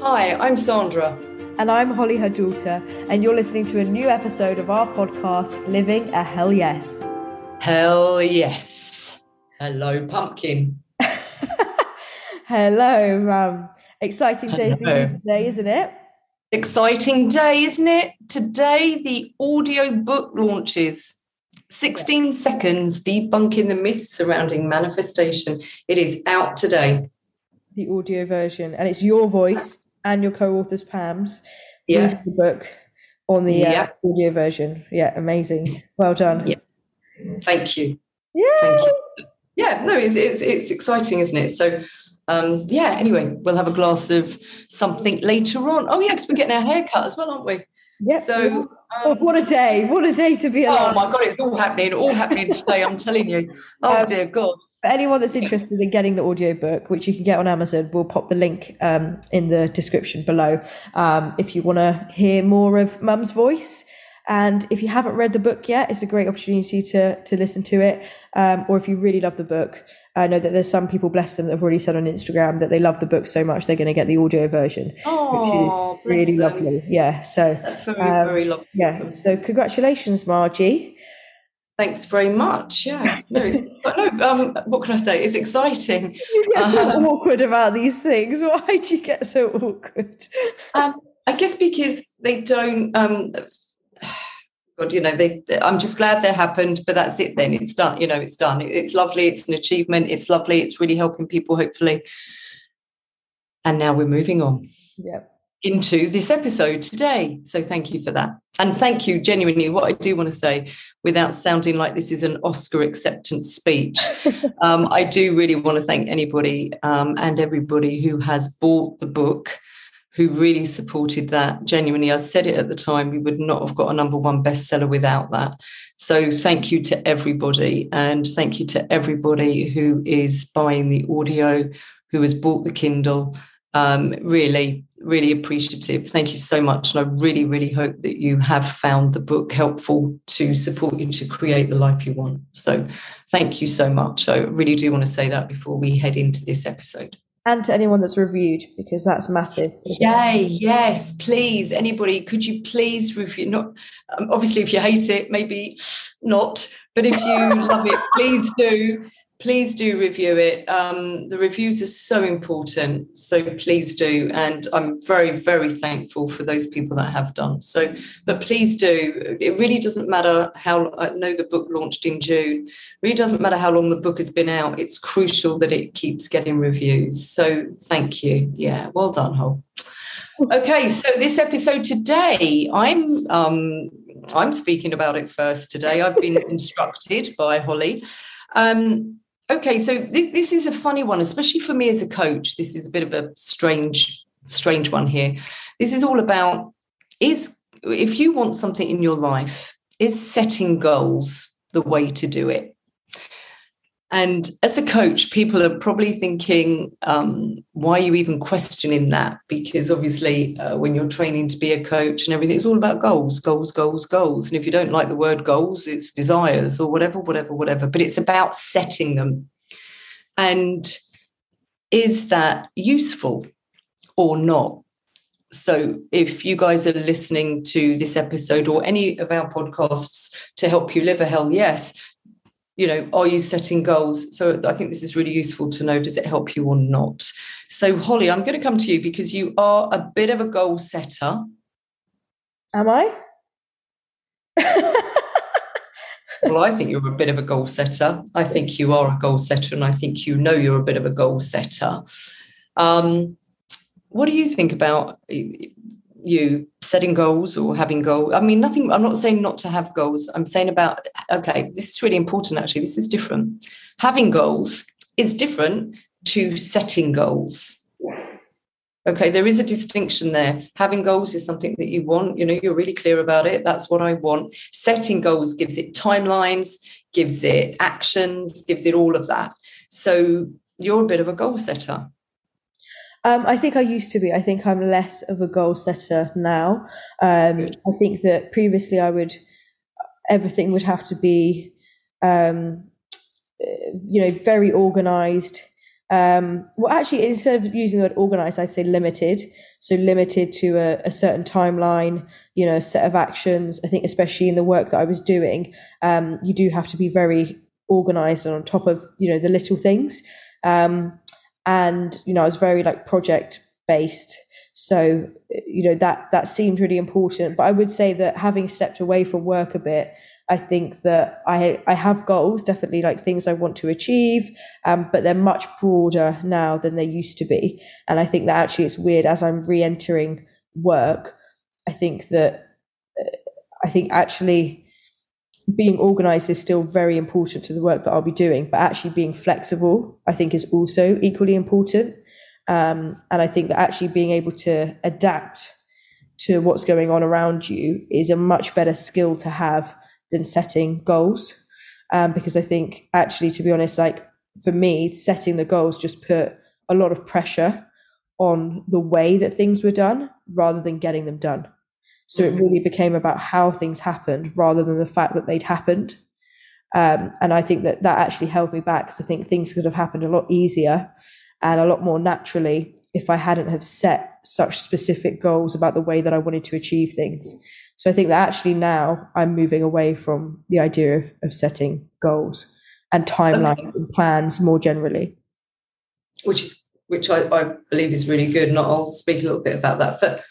Hi, I'm Sandra. And I'm Holly, her daughter, and you're listening to a new episode of our podcast, Living a Hell Yes. Hell yes. Hello, pumpkin. Hello, Mum. Exciting day for you today, isn't it? Exciting day, isn't it? Today, the audio book launches. 16 seconds debunking the myths surrounding manifestation. It is out today. The audio version, and it's your voice and your co-author's Pam's yeah. the book on the uh, yeah. uh, audio version. Yeah, amazing. Well done. Yeah. Thank you. Yeah. Thank you. Yeah, no, it's, it's, it's exciting, isn't it? So, um, yeah, anyway, we'll have a glass of something later on. Oh, yes, we're getting our hair cut as well, aren't we? Yeah. So, um, oh, what a day. What a day to be alive. Oh, my God, it's all happening, all happening today, I'm telling you. Oh, um, dear God. For anyone that's interested in getting the audiobook, which you can get on Amazon, we'll pop the link um, in the description below. Um, if you want to hear more of Mum's voice, and if you haven't read the book yet, it's a great opportunity to to listen to it. Um, or if you really love the book, I know that there's some people, bless them, that have already said on Instagram that they love the book so much they're going to get the audio version, oh, which is really them. lovely. Yeah, so very, um, very lovely. Yeah, so congratulations, Margie. Thanks very much. Yeah. No, no um, what can I say? It's exciting. You get so uh, awkward about these things. Why do you get so awkward? Um, I guess because they don't. Um, God, you know, they. I'm just glad they happened, but that's it. Then it's done. You know, it's done. It's lovely. It's an achievement. It's lovely. It's really helping people, hopefully. And now we're moving on. Yeah into this episode today. So thank you for that. And thank you, genuinely. What I do want to say, without sounding like this is an Oscar acceptance speech, um, I do really want to thank anybody um, and everybody who has bought the book, who really supported that. Genuinely, I said it at the time, we would not have got a number one bestseller without that. So thank you to everybody. And thank you to everybody who is buying the audio, who has bought the Kindle. Um, really, really appreciative. Thank you so much. And I really, really hope that you have found the book helpful to support you to create the life you want. So thank you so much. I really do want to say that before we head into this episode. And to anyone that's reviewed, because that's massive. Yay, it? yes, please. Anybody, could you please review? Not um, obviously, if you hate it, maybe not. But if you love it, please do please do review it. Um, the reviews are so important. So please do. And I'm very, very thankful for those people that have done. So, but please do. It really doesn't matter how, I know the book launched in June. It really doesn't matter how long the book has been out. It's crucial that it keeps getting reviews. So thank you. Yeah, well done, Hol. Okay, so this episode today, I'm um, I'm speaking about it first today. I've been instructed by Holly. Um, Okay, so this, this is a funny one, especially for me as a coach. This is a bit of a strange, strange one here. This is all about is if you want something in your life, is setting goals the way to do it? And as a coach, people are probably thinking, um, why are you even questioning that? Because obviously, uh, when you're training to be a coach and everything, it's all about goals, goals, goals, goals. And if you don't like the word goals, it's desires or whatever, whatever, whatever. But it's about setting them. And is that useful or not? So, if you guys are listening to this episode or any of our podcasts to help you live a hell yes, you know, are you setting goals? So I think this is really useful to know. Does it help you or not? So, Holly, I'm going to come to you because you are a bit of a goal setter. Am I? well, I think you're a bit of a goal setter. I think you are a goal setter, and I think you know you're a bit of a goal setter. Um, what do you think about you setting goals or having goals. I mean, nothing, I'm not saying not to have goals. I'm saying about, okay, this is really important actually. This is different. Having goals is different to setting goals. Okay, there is a distinction there. Having goals is something that you want, you know, you're really clear about it. That's what I want. Setting goals gives it timelines, gives it actions, gives it all of that. So you're a bit of a goal setter. Um, I think I used to be. I think I'm less of a goal setter now. Um, I think that previously I would, everything would have to be, um, you know, very organized, Um, well, actually, instead of using the word organized, I'd say limited. So limited to a, a, certain timeline, you know, a set of actions. I think, especially in the work that I was doing, um, you do have to be very organized and on top of, you know, the little things. Um, and, you know, I was very like project based. So, you know, that, that seemed really important. But I would say that having stepped away from work a bit, I think that I I have goals, definitely like things I want to achieve, um, but they're much broader now than they used to be. And I think that actually it's weird as I'm re-entering work. I think that uh, I think actually being organized is still very important to the work that I'll be doing, but actually being flexible, I think, is also equally important. Um, and I think that actually being able to adapt to what's going on around you is a much better skill to have than setting goals. Um, because I think actually, to be honest, like for me, setting the goals just put a lot of pressure on the way that things were done rather than getting them done. So it mm. really became about how things happened rather than the fact that they'd happened. Um, and I think that that actually held me back because I think things could have happened a lot easier and a lot more naturally if I hadn't have set such specific goals about the way that I wanted to achieve things. So I think that actually now I'm moving away from the idea of, of setting goals and timelines and plans more generally. Which is which I, I believe is really good. And I'll speak a little bit about that. But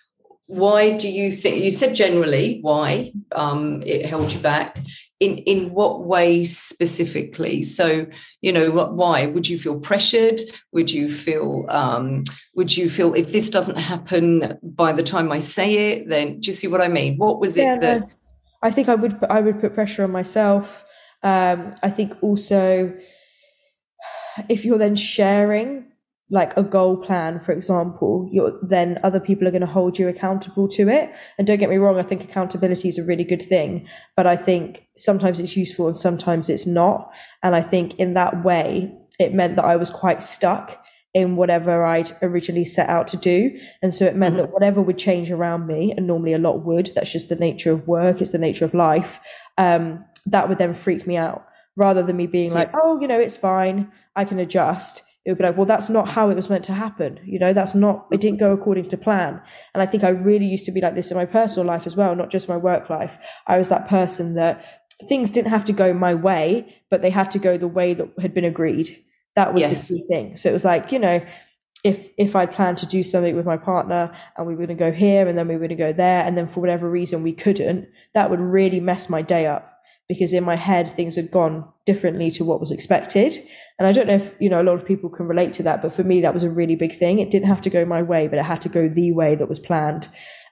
why do you think you said generally why um, it held you back. In in what way specifically? So you know what why? Would you feel pressured? Would you feel um, would you feel if this doesn't happen by the time i say it then do you see what i mean? What was yeah, it that no, i think i would i would put pressure on myself. Um, i think also if you're then sharing like a goal plan, for example, you're, then other people are going to hold you accountable to it. And don't get me wrong, I think accountability is a really good thing, but I think sometimes it's useful and sometimes it's not. And I think in that way, it meant that I was quite stuck in whatever I'd originally set out to do. And so it meant mm-hmm. that whatever would change around me, and normally a lot would, that's just the nature of work, it's the nature of life, um, that would then freak me out rather than me being like, oh, you know, it's fine, I can adjust it would be like, well, that's not how it was meant to happen. You know, that's not, it didn't go according to plan. And I think I really used to be like this in my personal life as well, not just my work life. I was that person that things didn't have to go my way, but they had to go the way that had been agreed. That was yes. the key thing. So it was like, you know, if if I'd planned to do something with my partner and we were going to go here and then we were going to go there and then for whatever reason we couldn't, that would really mess my day up because in my head things had gone differently to what was expected. And i don't know if you know a lot of people can relate to that but for me that was a really big thing. It didn't have to go my way but it had to go the way that was planned.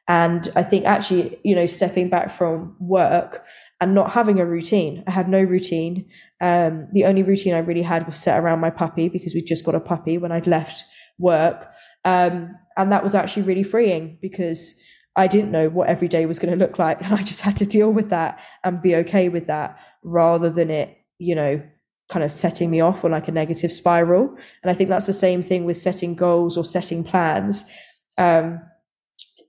And i think actually you know stepping back from work and not having a routine i had no routine. Um, the only routine i really had was set around my puppy because we just got a puppy when i'd left work. Um, and that was actually really freeing because I didn't know what every day was going to look like. And I just had to deal with that and be okay with that rather than it, you know, kind of setting me off on like a negative spiral. And I think that's the same thing with setting goals or setting plans. Um,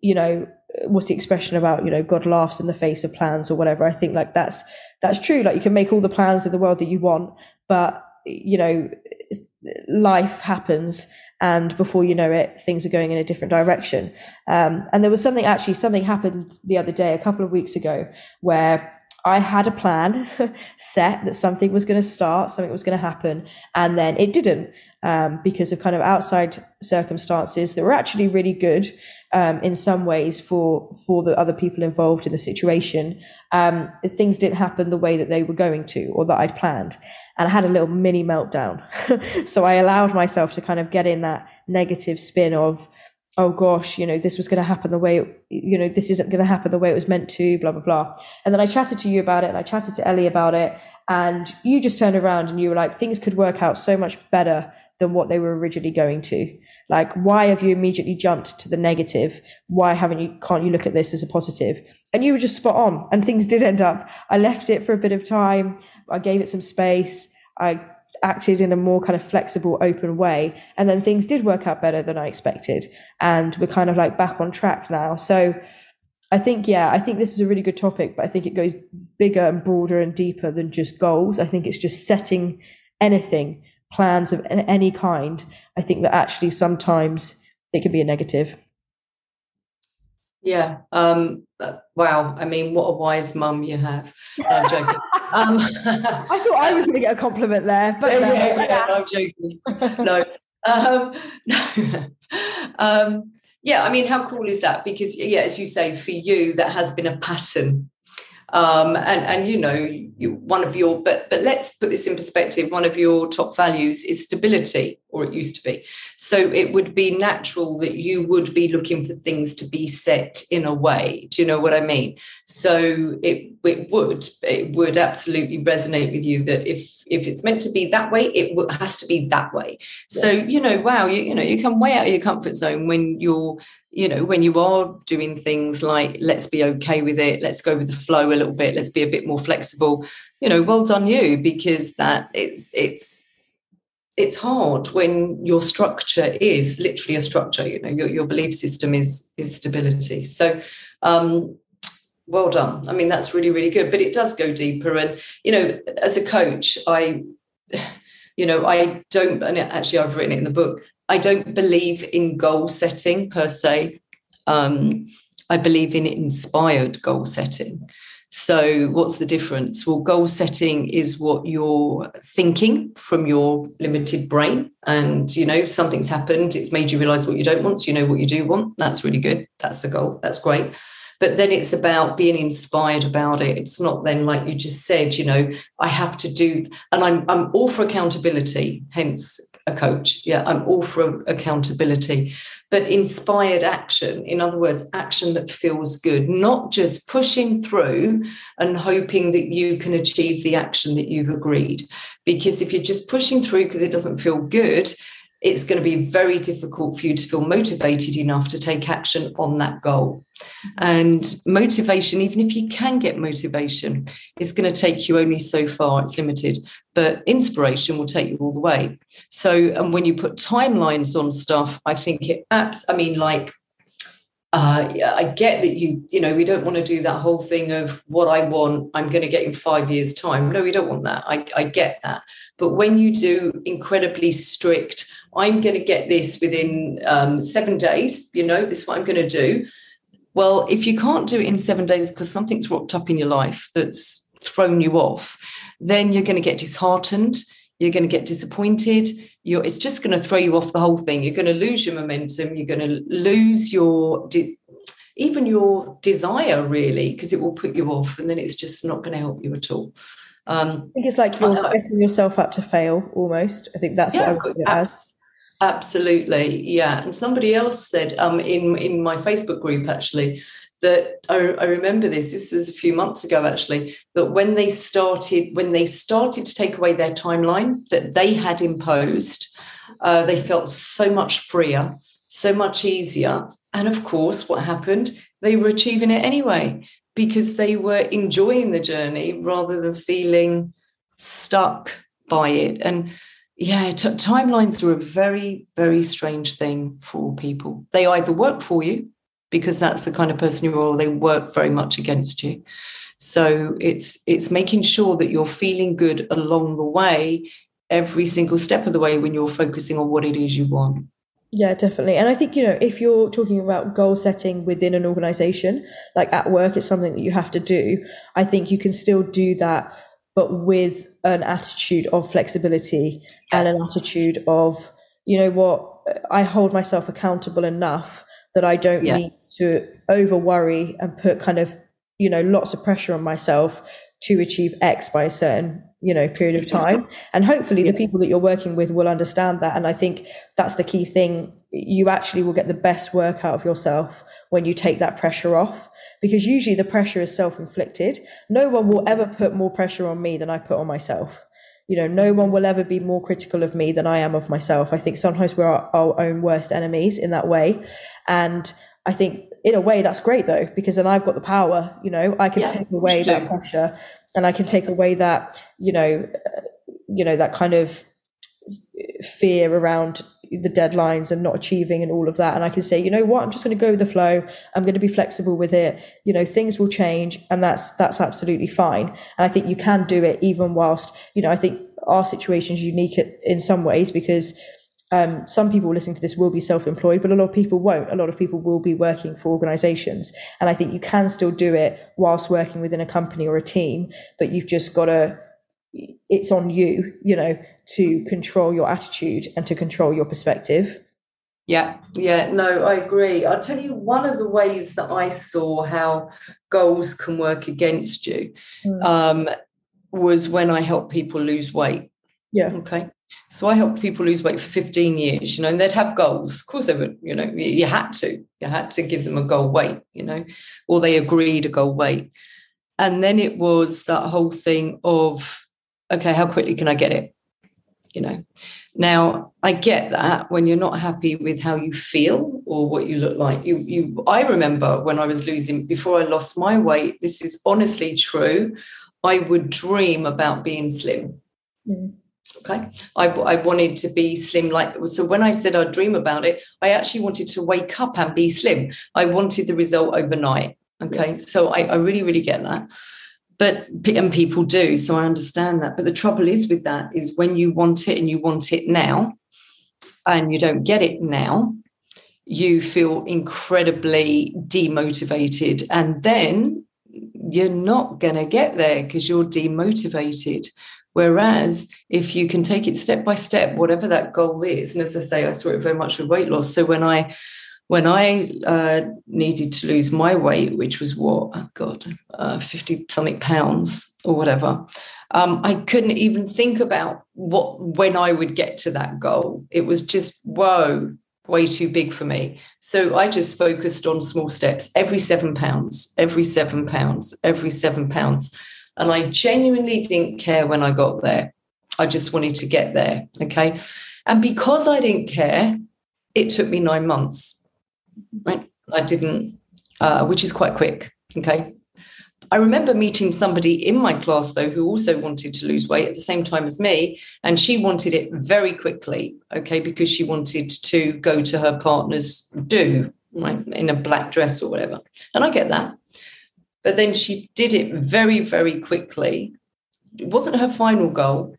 you know, what's the expression about, you know, God laughs in the face of plans or whatever. I think like that's, that's true. Like you can make all the plans in the world that you want, but you know, life happens and before you know it things are going in a different direction. Um, and there was something actually something happened the other day a couple of weeks ago where I had a plan set that something was going to start, something was going to happen, and then it didn't um, because of kind of outside circumstances that were actually really good um, in some ways for for the other people involved in the situation. Um, things didn't happen the way that they were going to or that I'd planned, and I had a little mini meltdown. so I allowed myself to kind of get in that negative spin of oh gosh, you know, this was going to happen the way, you know, this isn't going to happen the way it was meant to, blah, blah, blah. And then I chatted to you about it and I chatted to Ellie about it. And you just turned around and you were like, things could work out so much better than what they were originally going to. Like, why have you immediately jumped to the negative? Why haven't you, can't you look at this as a positive? And you were just spot on. And things did end up, I left it for a bit of time. I gave it some space. I acted in a more kind of flexible, open way. And then things did work out better than I expected. And we're kind of like back on track now. So I think, yeah, I think this is a really good topic, but I think it goes bigger and broader and deeper than just goals. I think it's just setting anything, plans of any kind, I think that actually sometimes it can be a negative. Yeah. Um, uh, wow. I mean, what a wise mum you have. No, I'm joking. Um, I thought I was going to get a compliment there, but no, yeah, yeah, I'm joking. no. Um, no. um, yeah, I mean, how cool is that? Because, yeah, as you say, for you, that has been a pattern um, and and you know you, one of your but but let's put this in perspective. One of your top values is stability or it used to be. So it would be natural that you would be looking for things to be set in a way. Do you know what i mean? So it it would it would absolutely resonate with you that if if it's meant to be that way it has to be that way. Yeah. so you know wow you, you know you come way out of your comfort zone when you're you know when you are doing things like let's be okay with it. Let's go with the flow a little bit. Let's be a bit more flexible. You know well done you because that it's it's it's hard when your structure is literally a structure you know your, your belief system is is stability. So um well done i mean that's really really good but it does go deeper and you know as a coach i you know i don't and actually i've written it in the book i don't believe in goal setting per se um, i believe in inspired goal setting so, what's the difference? Well, goal setting is what you're thinking from your limited brain. And, you know, something's happened, it's made you realize what you don't want. So, you know what you do want. That's really good. That's a goal. That's great. But then it's about being inspired about it. It's not then like you just said, you know, I have to do, and I'm I'm all for accountability, hence a coach. Yeah, I'm all for accountability but inspired action. In other words, action that feels good, not just pushing through and hoping that you can achieve the action that you've agreed. Because if you're just pushing through because it doesn't feel good, it's going to be very difficult for you to feel motivated enough to take action on that goal. And motivation, even if you can get motivation, is going to take you only so far, it's limited. But inspiration will take you all the way. So, and when you put timelines on stuff, I think it apps, I mean, like, uh, I get that you, you know, we don't want to do that whole thing of what I want, I'm going to get in five years' time. No, we don't want that. I, I get that. But when you do incredibly strict, I'm going to get this within um, seven days, you know, this is what I'm going to do. Well, if you can't do it in seven days because something's rocked up in your life that's thrown you off, then you're going to get disheartened. You're going to get disappointed. You're, it's just going to throw you off the whole thing. You're going to lose your momentum. You're going to lose your, de- even your desire, really, because it will put you off and then it's just not going to help you at all. Um, I think it's like you're uh, setting yourself up to fail almost. I think that's yeah, what I would it as. Absolutely, yeah. And somebody else said um, in in my Facebook group actually that I, I, remember this. This was a few months ago actually. That when they started when they started to take away their timeline that they had imposed, uh, they felt so much freer, so much easier. And of course, what happened? They were achieving it anyway because they were enjoying the journey rather than feeling stuck by it. And yeah, t- timelines are a very, very strange thing for people. They either work for you because that's the kind of person you are, or they work very much against you. So it's it's making sure that you're feeling good along the way, every single step of the way when you're focusing on what it is you want. Yeah, definitely. And I think, you know, if you're talking about goal setting within an organization, like at work, it's something that you have to do. I think you can still do that, but with an attitude of flexibility and an attitude of, you know what, I hold myself accountable enough that I don't yeah. need to over worry and put kind of, you know, lots of pressure on myself to achieve X by a certain, you know, period of time. And hopefully the people that you're working with will understand that. And I think that's the key thing. You actually will get the best work out of yourself when you take that pressure off because usually the pressure is self inflicted. No one will ever put more pressure on me than I put on myself. You know, no one will ever be more critical of me than I am of myself. I think sometimes we're our, our own worst enemies in that way. And I think in a way that's great though, because then I've got the power, you know, I can yeah, take away that pressure and I can take away that, you know, uh, you know, that kind of fear around the deadlines and not achieving and all of that. And I can say, you know what, I'm just going to go with the flow. I'm going to be flexible with it. You know, things will change and that's, that's absolutely fine. And I think you can do it even whilst, you know, I think our situation is unique in some ways because um, some people listening to this will be self-employed, but a lot of people won't. A lot of people will be working for organizations. And I think you can still do it whilst working within a company or a team, but you've just got to, it's on you, you know, to control your attitude and to control your perspective. Yeah, yeah, no, I agree. I'll tell you one of the ways that I saw how goals can work against you mm. um, was when I helped people lose weight. Yeah. Okay. So I helped people lose weight for 15 years, you know, and they'd have goals. Of course, they would, you know, you had to, you had to give them a goal weight, you know, or they agreed a goal weight. And then it was that whole thing of, okay, how quickly can I get it? You know, now I get that when you're not happy with how you feel or what you look like. You, you, I remember when I was losing before I lost my weight. This is honestly true. I would dream about being slim. Mm Okay. I, I wanted to be slim like so when I said I'd dream about it, I actually wanted to wake up and be slim. I wanted the result overnight. Okay. Yeah. So I, I really, really get that. But and people do. So I understand that. But the trouble is with that is when you want it and you want it now and you don't get it now, you feel incredibly demotivated. And then you're not going to get there because you're demotivated. Whereas if you can take it step by step, whatever that goal is, and as I say, I saw it very much with weight loss. So when I when I uh, needed to lose my weight, which was what, oh God, uh, 50 something pounds or whatever, um, I couldn't even think about what when I would get to that goal. It was just, whoa, way too big for me. So I just focused on small steps every seven pounds, every seven pounds, every seven pounds. And I genuinely didn't care when I got there. I just wanted to get there. Okay. And because I didn't care, it took me nine months. Right. I didn't, uh, which is quite quick. Okay. I remember meeting somebody in my class, though, who also wanted to lose weight at the same time as me. And she wanted it very quickly, okay, because she wanted to go to her partner's do, right, in a black dress or whatever. And I get that. But then she did it very, very quickly. It wasn't her final goal,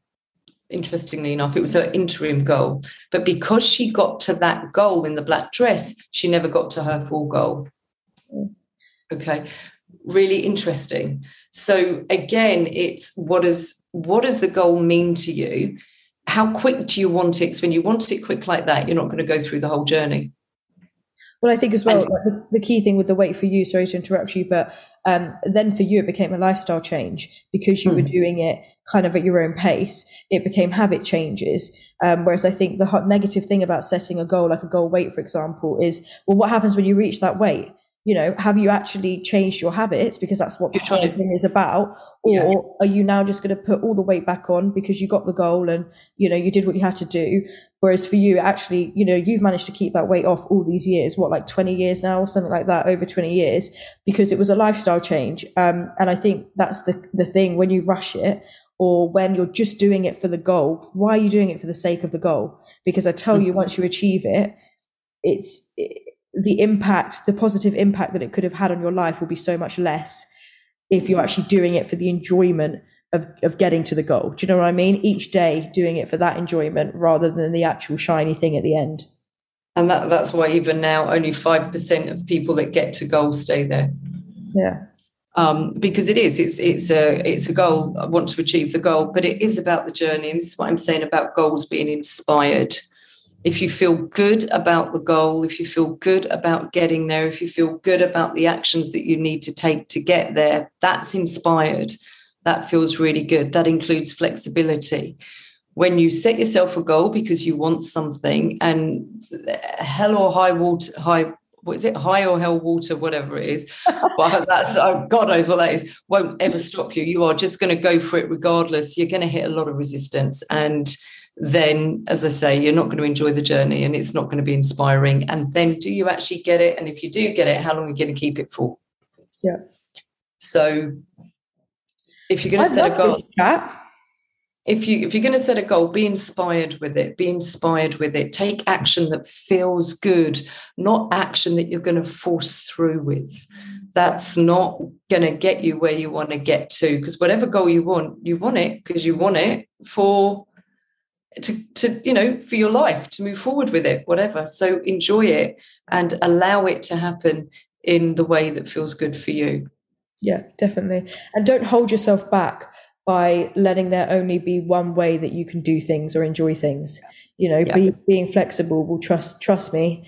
interestingly enough, it was her interim goal. But because she got to that goal in the black dress, she never got to her full goal. Okay, really interesting. So again, it's what does what does the goal mean to you? How quick do you want it? Because when you want it quick like that, you're not going to go through the whole journey. Well, I think as well, like the, key thing with the weight for you, sorry to interrupt you, but um, then for you, it became a lifestyle change because you mm. were hmm. doing it kind of at your own pace. It became habit changes. Um, whereas I think the hot negative thing about setting a goal, like a goal weight, for example, is, well, what happens when you reach that weight? you know, have you actually changed your habits because that's what the whole thing is about? Or yeah. are you now just going to put all the weight back on because you got the goal and, you know, you did what you had to do? Whereas for you, actually, you know, you've managed to keep that weight off all these years, what, like 20 years now or something like that, over 20 years, because it was a lifestyle change. Um, and I think that's the, the thing when you rush it or when you're just doing it for the goal, why are you doing it for the sake of the goal? Because I tell mm-hmm. you, once you achieve it, it's, it, the impact, the positive impact that it could have had on your life will be so much less if you're actually doing it for the enjoyment of, of getting to the goal. Do you know what I mean? Each day doing it for that enjoyment rather than the actual shiny thing at the end. And that, that's why even now only 5% of people that get to goal stay there. Yeah. Um, because it is, it's it's a it's a goal. I want to achieve the goal, but it is about the journey. And this is what I'm saying about goals being inspired if you feel good about the goal, if you feel good about getting there, if you feel good about the actions that you need to take to get there, that's inspired. That feels really good. That includes flexibility. When you set yourself a goal because you want something and hell or high water, high what is it, high or hell water, whatever it is. But that's oh, God knows what that is. Won't ever stop you. You are just going to go for it regardless. You're going to hit a lot of resistance, and then, as I say, you're not going to enjoy the journey and it's not going to be inspiring. And then, do you actually get it? And if you do get it, how long are you going to keep it for? Yeah. So, if you're going to set a goal, if you if you're going to set a goal, be inspired with it. Be inspired with it. Take action that feels good, not action that you're going to force through with. that's not going to get you where you want to get to because whatever goal you want you want it because you want it for to, to you know for your life to move forward with it whatever so enjoy it and allow it to happen in the way that feels good for you yeah definitely and don't hold yourself back by letting there only be one way that you can do things or enjoy things you know yeah. be, being flexible will trust trust me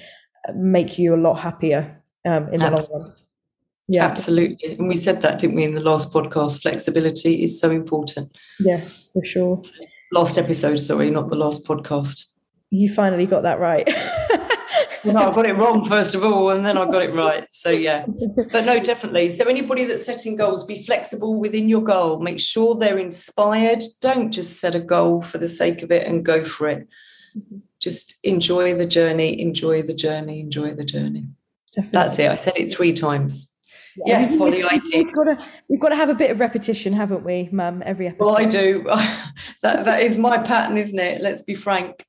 make you a lot happier um, in Absolutely. the long run yeah absolutely and we said that didn't we in the last podcast flexibility is so important yeah for sure last episode, sorry, not the last podcast. You finally got that right. no, I got it wrong first of all, and then I got it right. So yeah, but no, definitely. So anybody that's setting goals, be flexible within your goal. Make sure they're inspired. Don't just set a goal for the sake of it and go for it. Mm-hmm. Just enjoy the journey. Enjoy the journey. Enjoy the journey. Definitely. That's it. I said it three times. Yeah. Yes, Holly, I do. We've got, to, we've got to have a bit of repetition, haven't we, Mum? Every episode. Well, I do. that that is my pattern, isn't it? Let's be frank.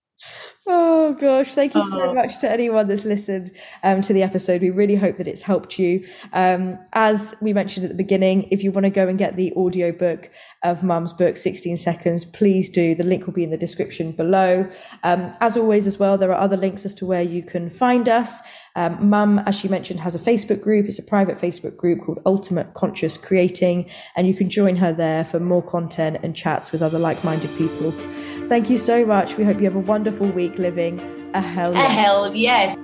Oh gosh, thank you so uh-huh. much to anyone that's listened um, to the episode. We really hope that it's helped you. Um, as we mentioned at the beginning, if you want to go and get the audio book of Mum's book, 16 Seconds, please do. The link will be in the description below. Um, as always, as well, there are other links as to where you can find us. Um, Mum, as she mentioned, has a Facebook group. It's a private Facebook group called Ultimate Conscious Creating, and you can join her there for more content and chats with other like minded people. Thank you so much. We hope you have a wonderful week living a hell. A hell yes.